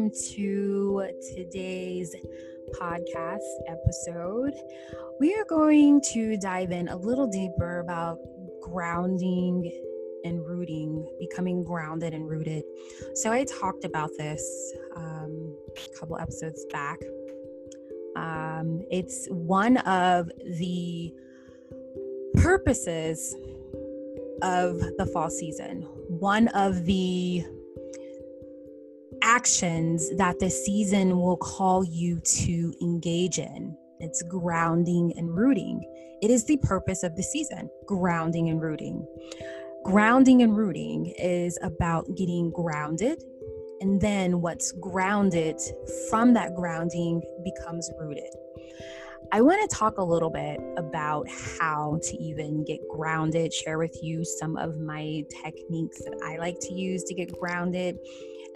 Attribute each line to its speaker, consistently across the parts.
Speaker 1: Welcome to today's podcast episode. We are going to dive in a little deeper about grounding and rooting, becoming grounded and rooted. So, I talked about this um, a couple episodes back. Um, it's one of the purposes of the fall season, one of the actions that the season will call you to engage in. It's grounding and rooting. It is the purpose of the season grounding and rooting. Grounding and rooting is about getting grounded, and then what's grounded from that grounding becomes rooted. I want to talk a little bit about how to even get grounded, share with you some of my techniques that I like to use to get grounded,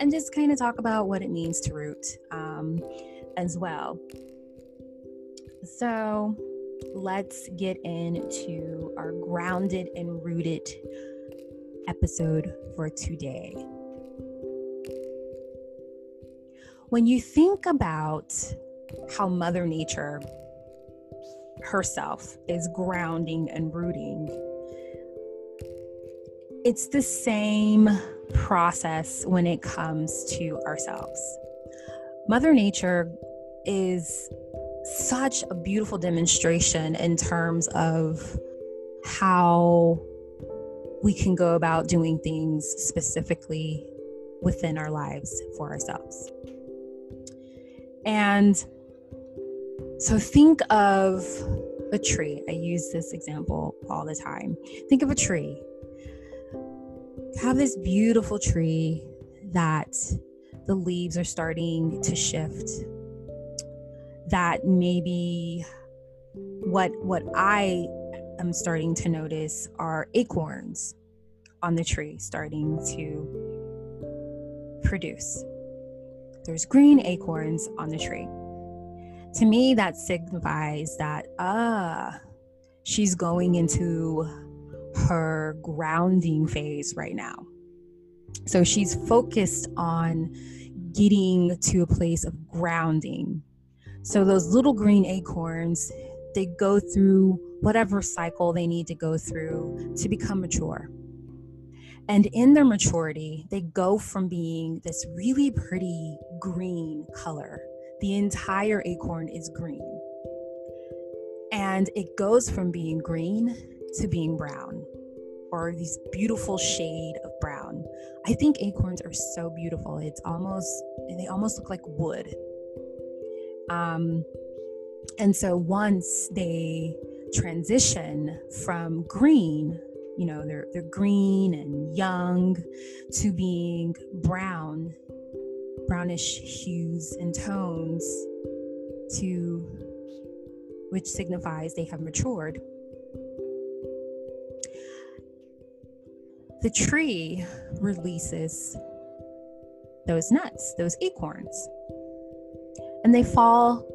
Speaker 1: and just kind of talk about what it means to root um, as well. So, let's get into our grounded and rooted episode for today. When you think about how Mother Nature herself is grounding and rooting. It's the same process when it comes to ourselves. Mother Nature is such a beautiful demonstration in terms of how we can go about doing things specifically within our lives for ourselves. And so think of a tree. I use this example all the time. Think of a tree. Have this beautiful tree that the leaves are starting to shift. That maybe what what I am starting to notice are acorns on the tree starting to produce. There's green acorns on the tree to me that signifies that ah she's going into her grounding phase right now. So she's focused on getting to a place of grounding. So those little green acorns they go through whatever cycle they need to go through to become mature. And in their maturity, they go from being this really pretty green color. The entire acorn is green. And it goes from being green to being brown or these beautiful shade of brown. I think acorns are so beautiful. It's almost they almost look like wood. Um and so once they transition from green, you know, they're they're green and young to being brown brownish hues and tones to which signifies they have matured. The tree releases those nuts, those acorns, and they fall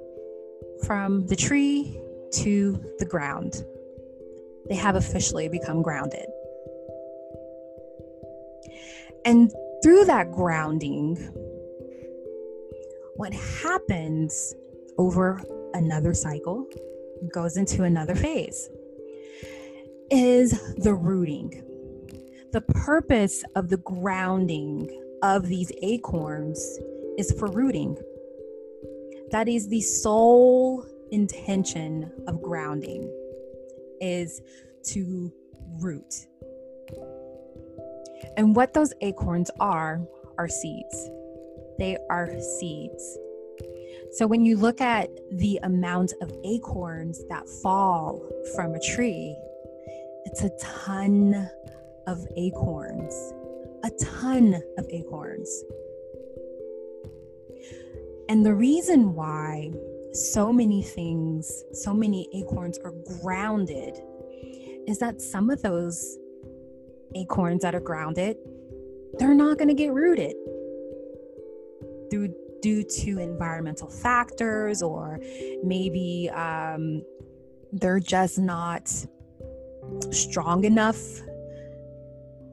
Speaker 1: from the tree to the ground. They have officially become grounded. And through that grounding, what happens over another cycle, goes into another phase, is the rooting. The purpose of the grounding of these acorns is for rooting. That is the sole intention of grounding is to root. And what those acorns are are seeds they are seeds. So when you look at the amount of acorns that fall from a tree, it's a ton of acorns. A ton of acorns. And the reason why so many things, so many acorns are grounded is that some of those acorns that are grounded, they're not going to get rooted through due to environmental factors or maybe um, they're just not strong enough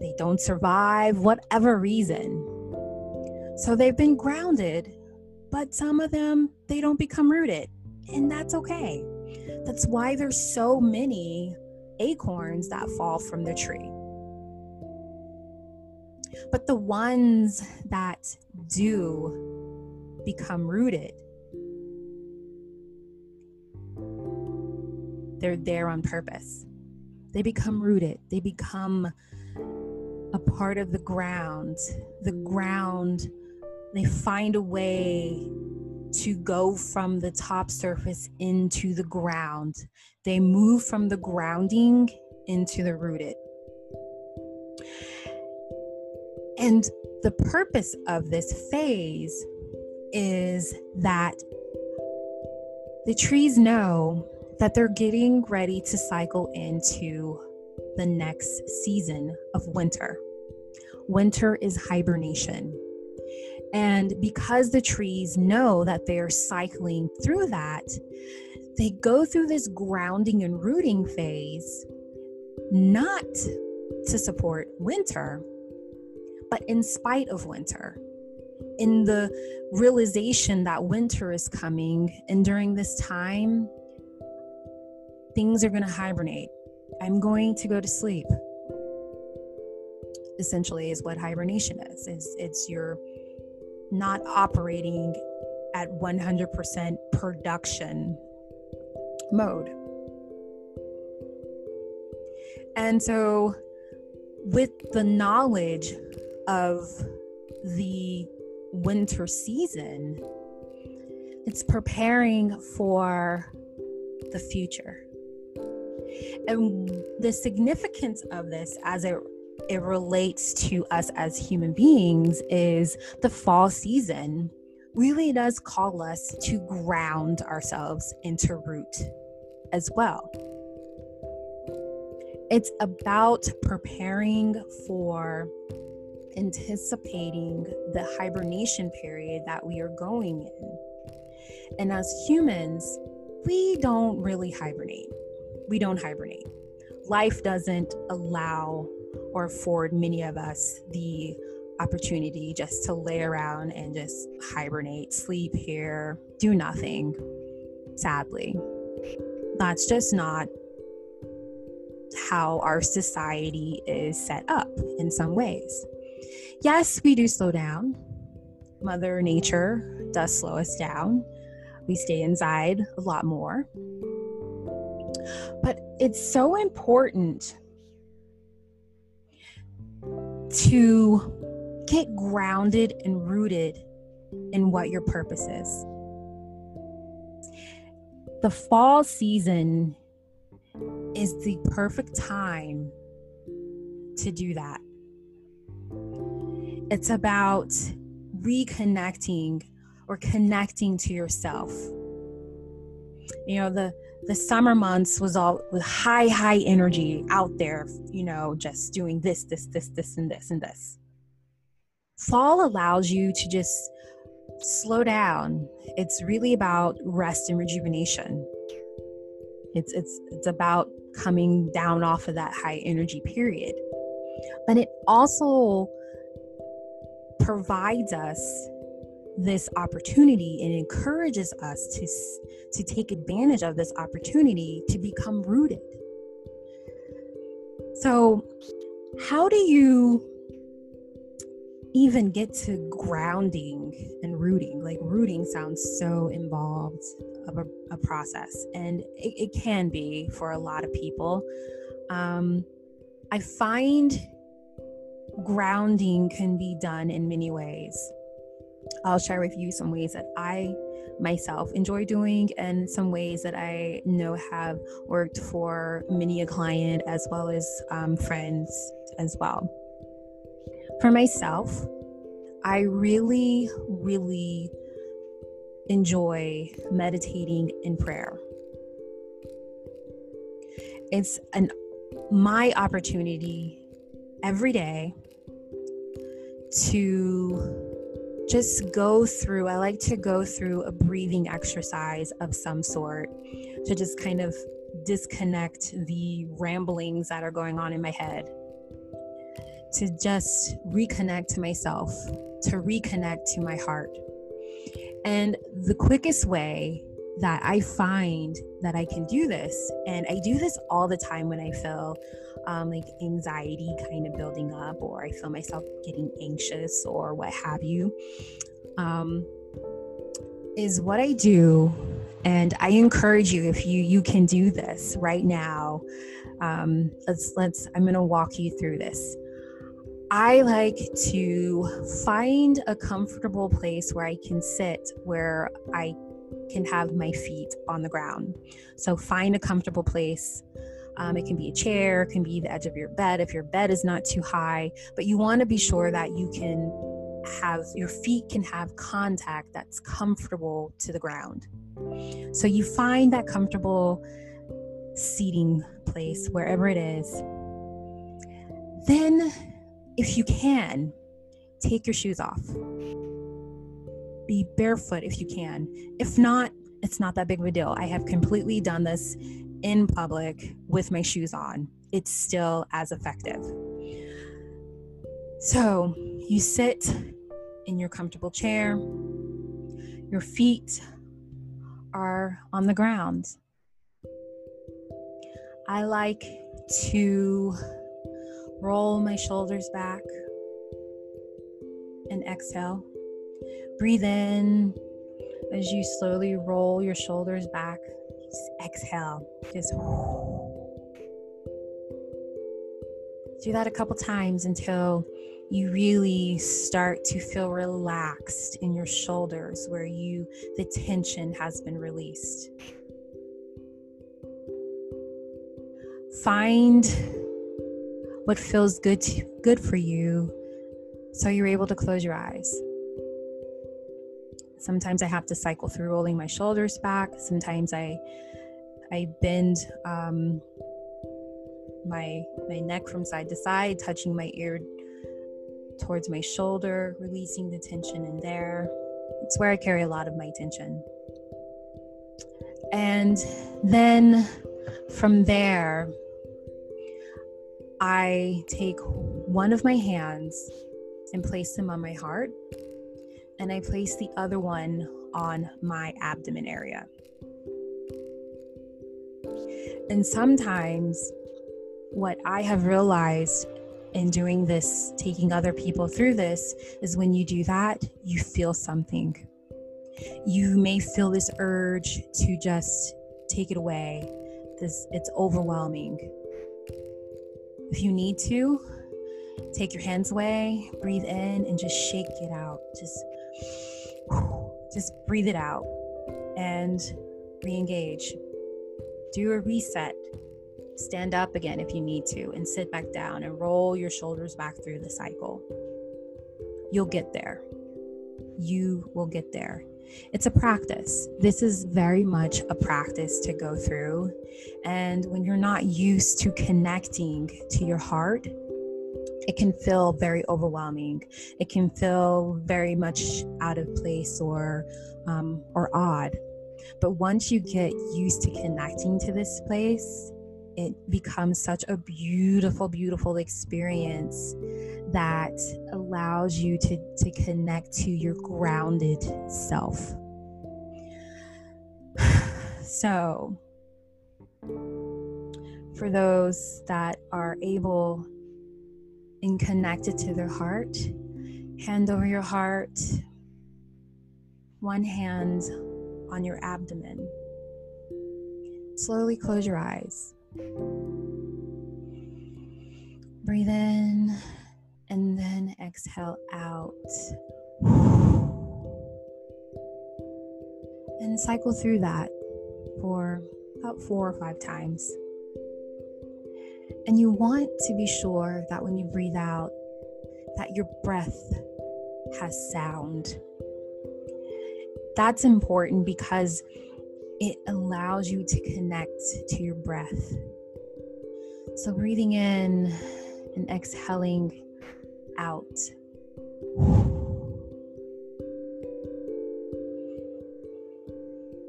Speaker 1: they don't survive, whatever reason. So they've been grounded, but some of them, they don't become rooted. And that's okay. That's why there's so many acorns that fall from the tree. But the ones that do become rooted, they're there on purpose. They become rooted, they become a part of the ground. The ground, they find a way to go from the top surface into the ground. They move from the grounding into the rooted. And the purpose of this phase is that the trees know that they're getting ready to cycle into the next season of winter. Winter is hibernation. And because the trees know that they're cycling through that, they go through this grounding and rooting phase not to support winter, but in spite of winter. In the realization that winter is coming, and during this time, things are going to hibernate. I'm going to go to sleep. Essentially, is what hibernation is. Is it's your not operating at 100% production mode. And so, with the knowledge of the winter season, it's preparing for the future. And the significance of this as it it relates to us as human beings is the fall season really does call us to ground ourselves into root as well. It's about preparing for anticipating the hibernation period that we are going in. And as humans, we don't really hibernate. We don't hibernate. Life doesn't allow or afford many of us the opportunity just to lay around and just hibernate, sleep here, do nothing. Sadly, that's just not how our society is set up in some ways. Yes, we do slow down. Mother Nature does slow us down. We stay inside a lot more. But it's so important to get grounded and rooted in what your purpose is. The fall season is the perfect time to do that. It's about reconnecting or connecting to yourself. You know, the the summer months was all with high high energy out there you know just doing this this this this and this and this. Fall allows you to just slow down. It's really about rest and rejuvenation. It's it's it's about coming down off of that high energy period. But it also provides us this opportunity and encourages us to to take advantage of this opportunity to become rooted. So how do you even get to grounding and rooting? Like rooting sounds so involved of a, a process and it, it, can be for a lot of people. Um, i find grounding can be done in many ways I'll share with you some ways that I myself enjoy doing and some ways that I know have worked for many a client as well as um, friends as well. For myself, I really, really enjoy meditating in prayer. It's an my opportunity every day to just go through, I like to go through a breathing exercise of some sort to just kind of disconnect the ramblings that are going on in my head. to just reconnect to myself, to reconnect to my heart. And the quickest way that I find that I can do this, and I do this all the time when I feel um, like anxiety kind of building up, or I feel myself getting anxious, or what have you, um, is what I do. And I encourage you if you you can do this right now. Um, let's let's. I'm to walk you through this. I like to find a comfortable place where I can sit, where I can have my feet on the ground. So find a comfortable place. Um, it can be a chair, it can be the edge of your bed if your bed is not too high, but you want to be sure that you can have your feet can have contact that's comfortable to the ground. So you find that comfortable seating place wherever it is. Then, if you can, take your shoes off be barefoot if you can. If not, it's not that big of a deal. I have completely done this in public with my shoes on. It's still as effective. So you sit in your comfortable chair, your feet are on the ground. I like to roll my shoulders back and exhale. Breathe in as you slowly roll your shoulders back. Just exhale. Just do that a couple times until you really start to feel relaxed in your shoulders where you the tension has been released. Find what feels good to, good for you so you're able to close your eyes. Sometimes I have to cycle through rolling my shoulders back. Sometimes I I bend um, my my neck from side to side, touching my ear towards my shoulder, releasing the tension in there. It's where I carry a lot of my tension. And then from there, I take one of my hands and place them on my heart and I place the other one on my abdomen area. And sometimes, what I have realized in doing this, taking other people through this, is when you do that, you feel something. You may feel this urge to just take it away. This it's overwhelming. If you need to, take your hands away, breathe in, and just shake it out. Just just breathe it out and re engage. Do a reset. Stand up again if you need to and sit back down and roll your shoulders back through the cycle. You'll get there. You will get there. It's a practice. This is very much a practice to go through. And when you're not used to connecting to your heart, it can feel very overwhelming. It can feel very much out of place or um, or odd. But once you get used to connecting to this place, it becomes such a beautiful, beautiful experience that allows you to, to connect to your grounded self. So, for those that are able and connect it to their heart. Hand over your heart, one hand on your abdomen. Slowly close your eyes. Breathe in and then exhale out. And cycle through that for about four or five times. And you want to be sure that when you breathe out, that your breath has sound. That's important because it allows you to connect to your breath. So, breathing in and exhaling out.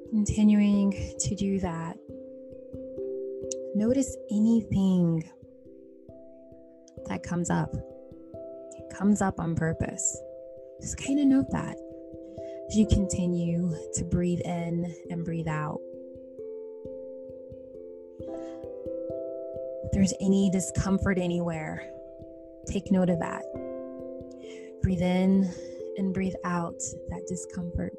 Speaker 1: Continuing to do that Notice anything that comes up. comes up on purpose. Just kind of note that as you continue to breathe in and breathe out. If there's any discomfort anywhere, take note of that. Breathe in and breathe out that discomfort.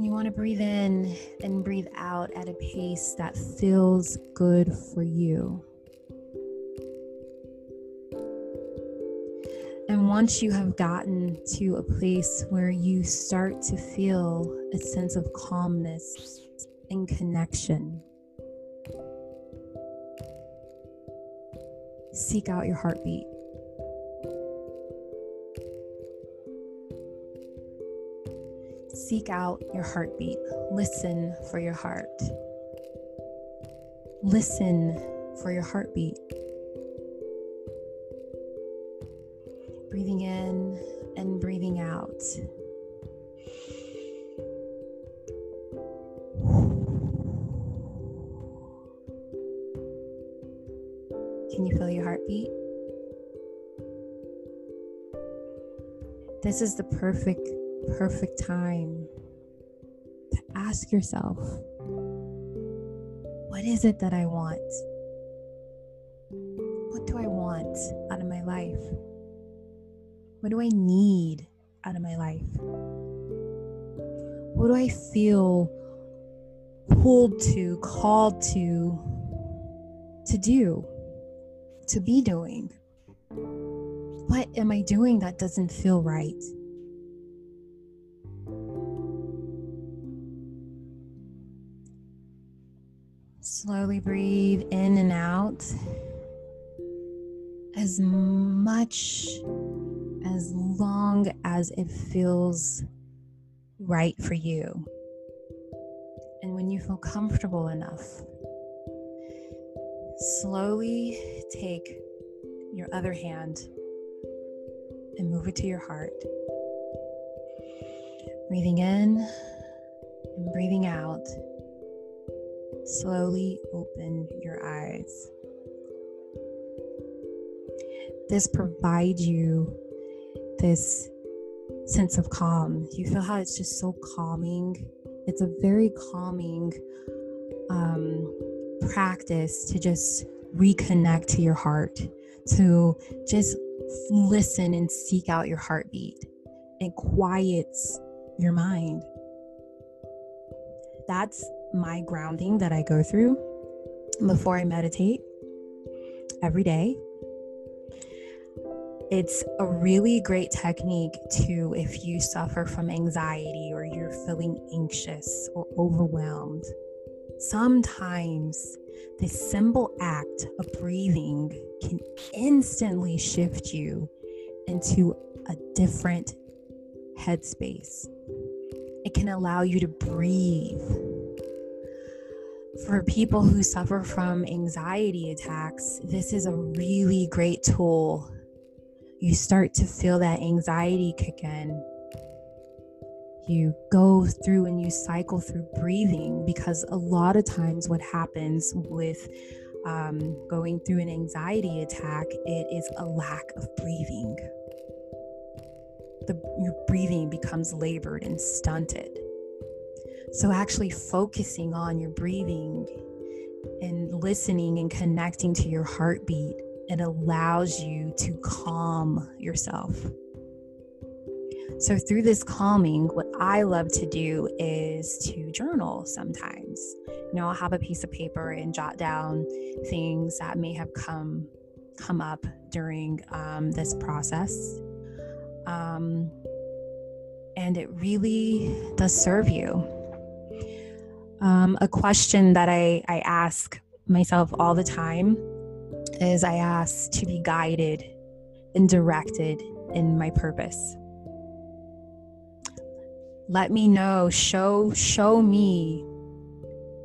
Speaker 1: And you want to breathe in and breathe out at a pace that feels good for you. And once you have gotten to a place where you start to feel a sense of calmness and connection, seek out your heartbeat. Seek out your heartbeat. Listen for your heart. Listen for your heartbeat. Breathing in and breathing out. Can you feel your heartbeat? This is the perfect perfect time to ask yourself what is it that I want? What do I want out of my life? What do I need out of my life? What do I feel pulled to, called to, to do, to be doing? What am I doing that doesn't feel right? Breathe in and out as much, as long as it feels right for you. And when you feel comfortable enough, slowly take your other hand and move it to your heart. Breathing in and breathing out slowly open your eyes. This provides you this sense of calm. You feel how it's just so calming. It's a very calming um, practice to just reconnect to your heart, to just listen and seek out your heartbeat. It quiets your mind. That's my grounding that I go through before I meditate every day. It's a really great technique to if you suffer from anxiety or you're feeling anxious or overwhelmed. Sometimes the simple act of breathing can instantly shift you into a different headspace. It can allow you to breathe for people who suffer from anxiety attacks, this is a really great tool. You start to feel that anxiety kick in. You go through and you cycle through breathing because a lot of times, what happens with um, going through an anxiety attack, it is a lack of breathing. The, your breathing becomes labored and stunted. So, actually focusing on your breathing and listening and connecting to your heartbeat, it allows you to calm yourself. So, through this calming, what I love to do is to journal sometimes. You know, I'll have a piece of paper and jot down things that may have come come up during um, this process. Um, and it really does serve you um, a question that I, I ask myself all the time is I ask to be guided and directed in my purpose. Let me know, show show me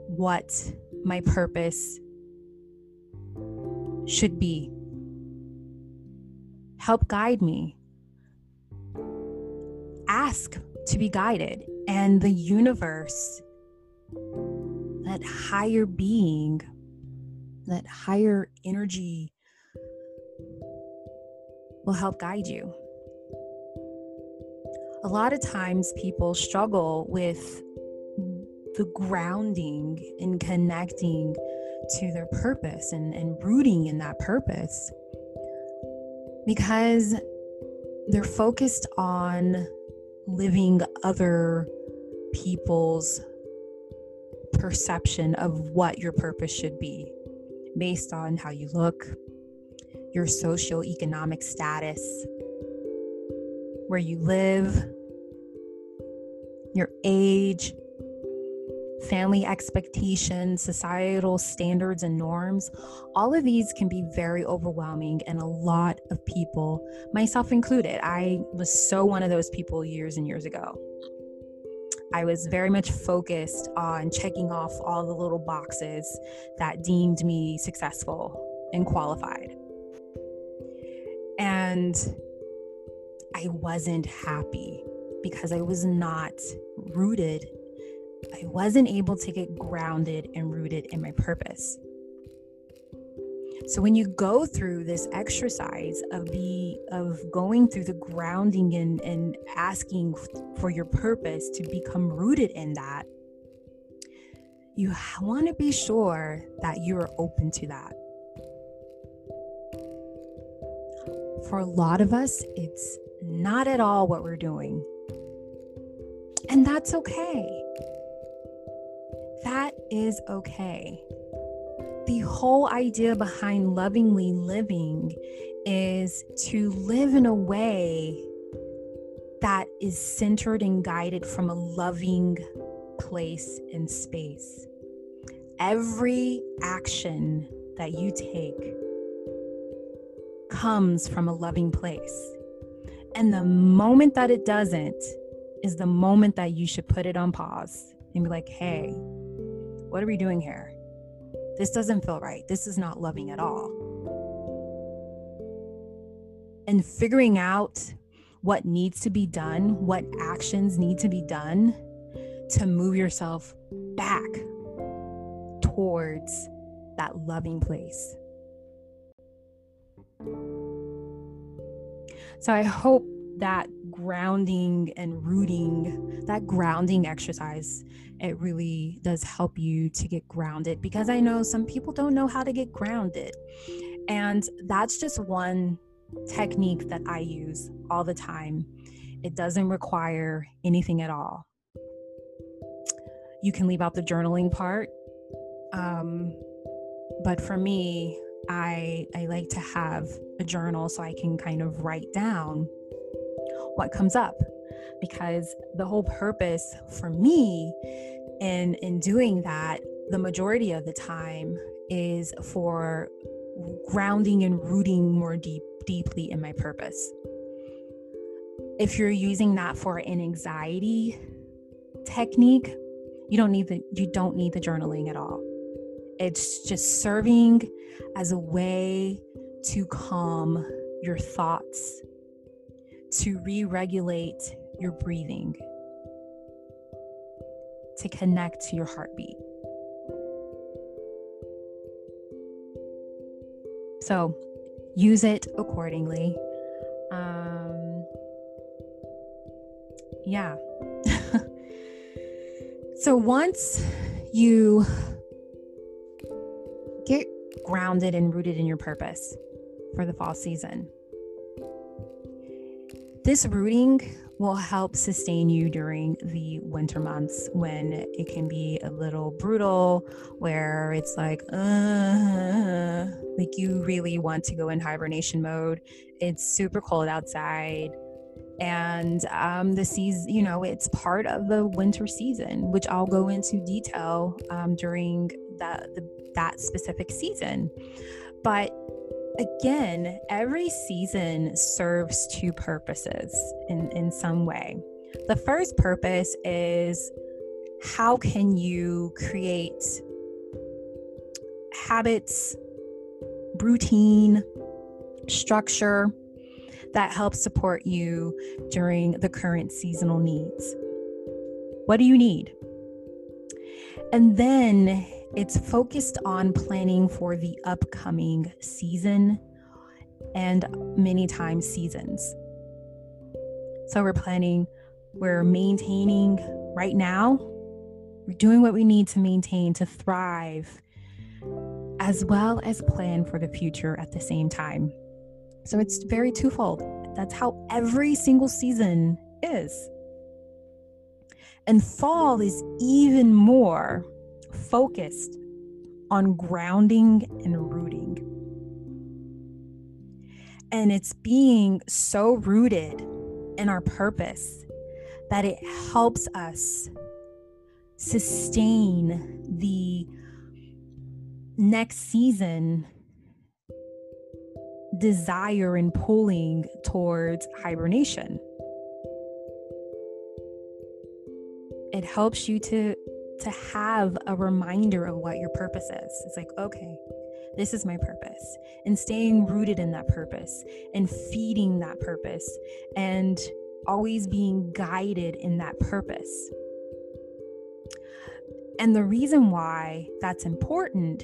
Speaker 1: what my purpose should be. Help guide me. Ask to be guided, and the universe that higher being, that higher energy will help guide you. A lot of times people struggle with the grounding and connecting to their purpose and, and rooting in that purpose because they're focused on living other people's perception of what your purpose should be based on how you look, your socioeconomic status, where you live, your age, family expectations, societal standards and norms, all of these can be very overwhelming. And a lot of people, myself included, I was so one of those people years and years ago. I was very much focused on checking off all the little boxes that deemed me successful and qualified. And I wasn't happy because I was not rooted I wasn't able to get grounded and rooted in my purpose. So when you go through this exercise of the of going through the grounding and, and asking for your purpose to become rooted in that, you want to be sure that you're open to that. For a lot of us, it's not at all what we're doing. And that's okay that is okay. The whole idea behind lovingly living is to live in a way that is centered and guided from a loving place and space. Every action that you take comes from a loving place. And the moment that it doesn't is the moment that you should put it on pause and be like, hey, what are we doing here? This doesn't feel right. This is not loving at all. And figuring out what needs to be done, what actions need to be done to move yourself back towards that loving place. So I hope that grounding and rooting, that grounding exercise, it really does help you to get grounded because I know some people don't know how to get grounded. And that's just one technique that I use all the time. It doesn't require anything at all. You can leave out the journaling part. Um, but for me, I, I like to have a journal so I can kind of write down what comes up. Because the whole purpose for me in in doing that the majority of the time is for grounding and rooting more deep deeply in my purpose. If you're using that for an anxiety technique you don't need the you don't need the journaling at all. It's just serving as a way to calm your thoughts to re regulate your breathing, to connect to your heartbeat. So use it accordingly. Um, yeah. so once you get grounded and rooted in your purpose for the fall season, this rooting will help sustain you during the winter months when it can be a little brutal, where it's like, uh, like you really want to go in hibernation mode. It's super cold outside. And um, the season, you know, it's part of the winter season, which I'll go into detail um, during that the, that specific season. But again, every season serves two purposes in, in some way. The first purpose is how can you create habits, routine, structure that helps support you during the current seasonal needs? What do you need? And then it's focused on planning for the upcoming season and many times seasons. So we're planning, we're maintaining right now, we're doing what we need to maintain to thrive, as well as plan for the future at the same time. So it's very twofold. That's how every single season is. And fall is even more focused on grounding and rooting. And it's being so rooted in our purpose that it helps us sustain the next season desire and pulling towards hibernation. It helps you to to have a reminder of what your purpose is. It's like, okay, this is my purpose. And staying rooted in that purpose and feeding that purpose and always being guided in that purpose. And the reason why that's important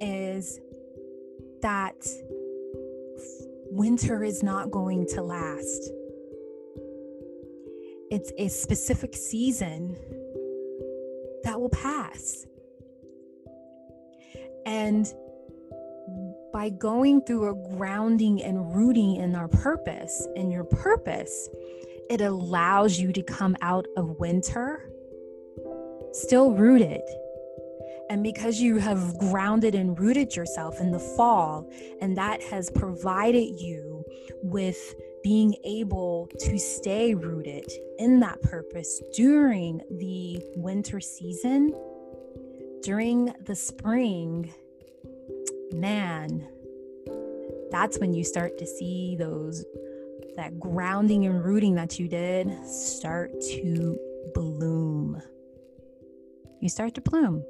Speaker 1: is that winter is not going to last. It's a specific season will pass. And by going through a grounding and rooting in our purpose, in your purpose, it allows you to come out of winter still rooted and because you have grounded and rooted yourself in the fall, and that has provided you with being able to stay rooted in that purpose during the winter season, during the spring, man, that's when you start to see those that grounding and rooting that you did start to bloom. You start to bloom.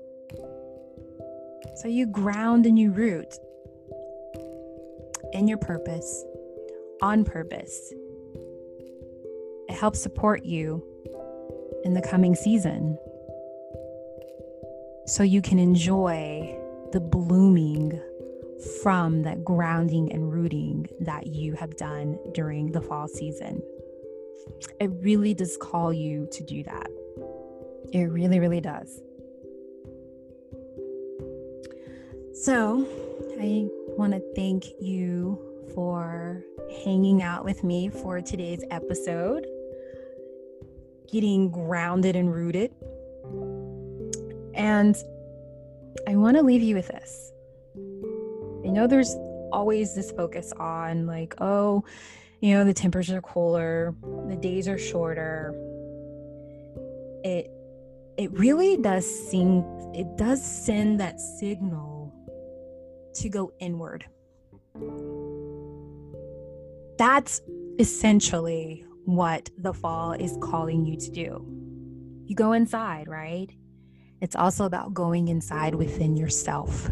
Speaker 1: So you ground and you root in your purpose, on purpose. It helps support you in the coming season so you can enjoy the blooming from that grounding and rooting that you have done during the fall season. It really does call you to do that. It really, really does. So, I want to thank you for hanging out with me for today's episode, getting grounded and rooted. And I want to leave you with this. I know there's always this focus on, like, oh, you know, the temperatures are cooler, the days are shorter. It it really does seem it does send that signal to go inward. That's essentially what the fall is calling you to do. You go inside, right? It's also about going inside within yourself.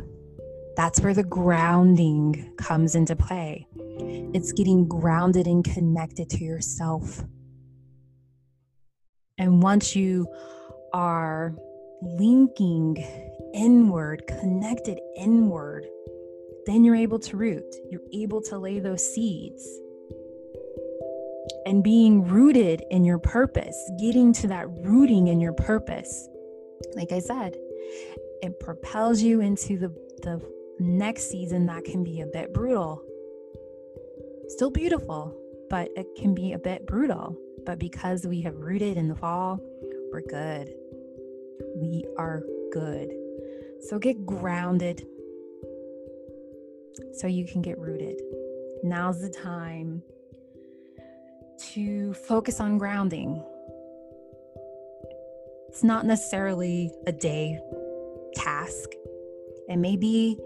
Speaker 1: That's where the grounding comes into play. It's getting grounded and connected to yourself. And once you are linking inward, connected inward, then you're able to root. You're able to lay those seeds. And being rooted in your purpose, getting to that rooting in your purpose, like I said, it propels you into the, the next season that can be a bit brutal. Still beautiful, but it can be a bit brutal. But because we have rooted in the fall, we're good. We are good. So get grounded, so you can get rooted. Now's the time to focus on grounding. It's not necessarily a day task, it may be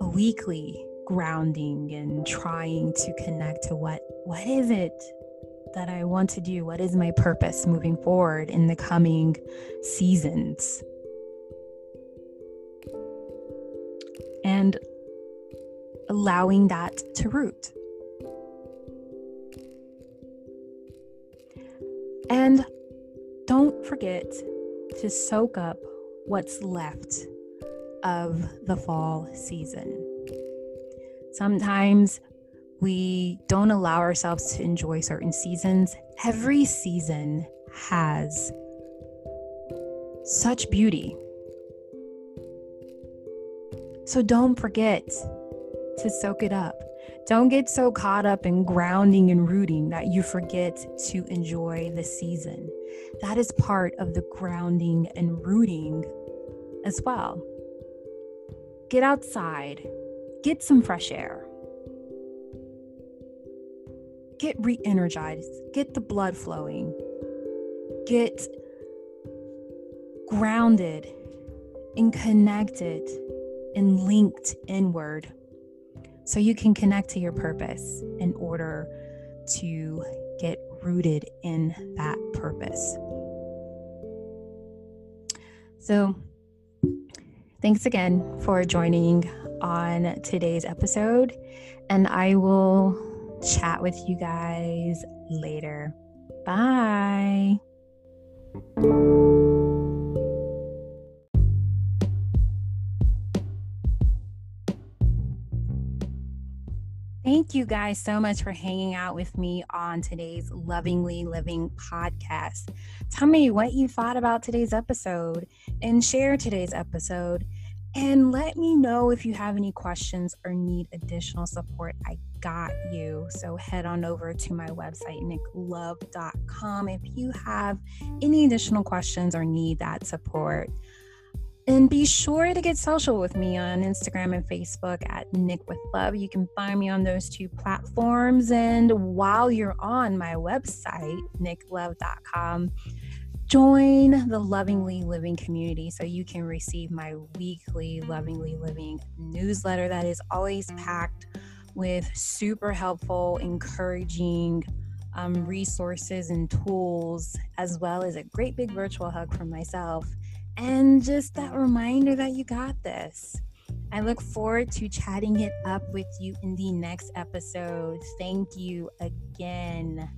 Speaker 1: a weekly grounding and trying to connect to what what is it that I want to do? What is my purpose moving forward in the coming seasons? And allowing that to root. And don't forget to soak up what's left of the fall season. Sometimes we don't allow ourselves to enjoy certain seasons. Every season has such beauty. So don't forget to soak it up. Don't get so caught up in grounding and rooting that you forget to enjoy the season. That is part of the grounding and rooting as well. Get outside, get some fresh air, get re energized, get the blood flowing, get grounded and connected and linked inward so you can connect to your purpose in order to get rooted in that purpose. So, thanks again for joining on today's episode, and I will chat with you guys later. Bye. Thank you guys so much for hanging out with me on today's Lovingly Living podcast. Tell me what you thought about today's episode and share today's episode. And let me know if you have any questions or need additional support. I got you. So head on over to my website, nicklove.com, if you have any additional questions or need that support. And be sure to get social with me on Instagram and Facebook at Nick with Love. You can find me on those two platforms. And while you're on my website, nicklove.com, join the Lovingly Living community so you can receive my weekly Lovingly Living newsletter that is always packed with super helpful, encouraging um, resources and tools, as well as a great big virtual hug from myself and just that reminder that you got this. I look forward to chatting it up with you in the next episode. Thank you again.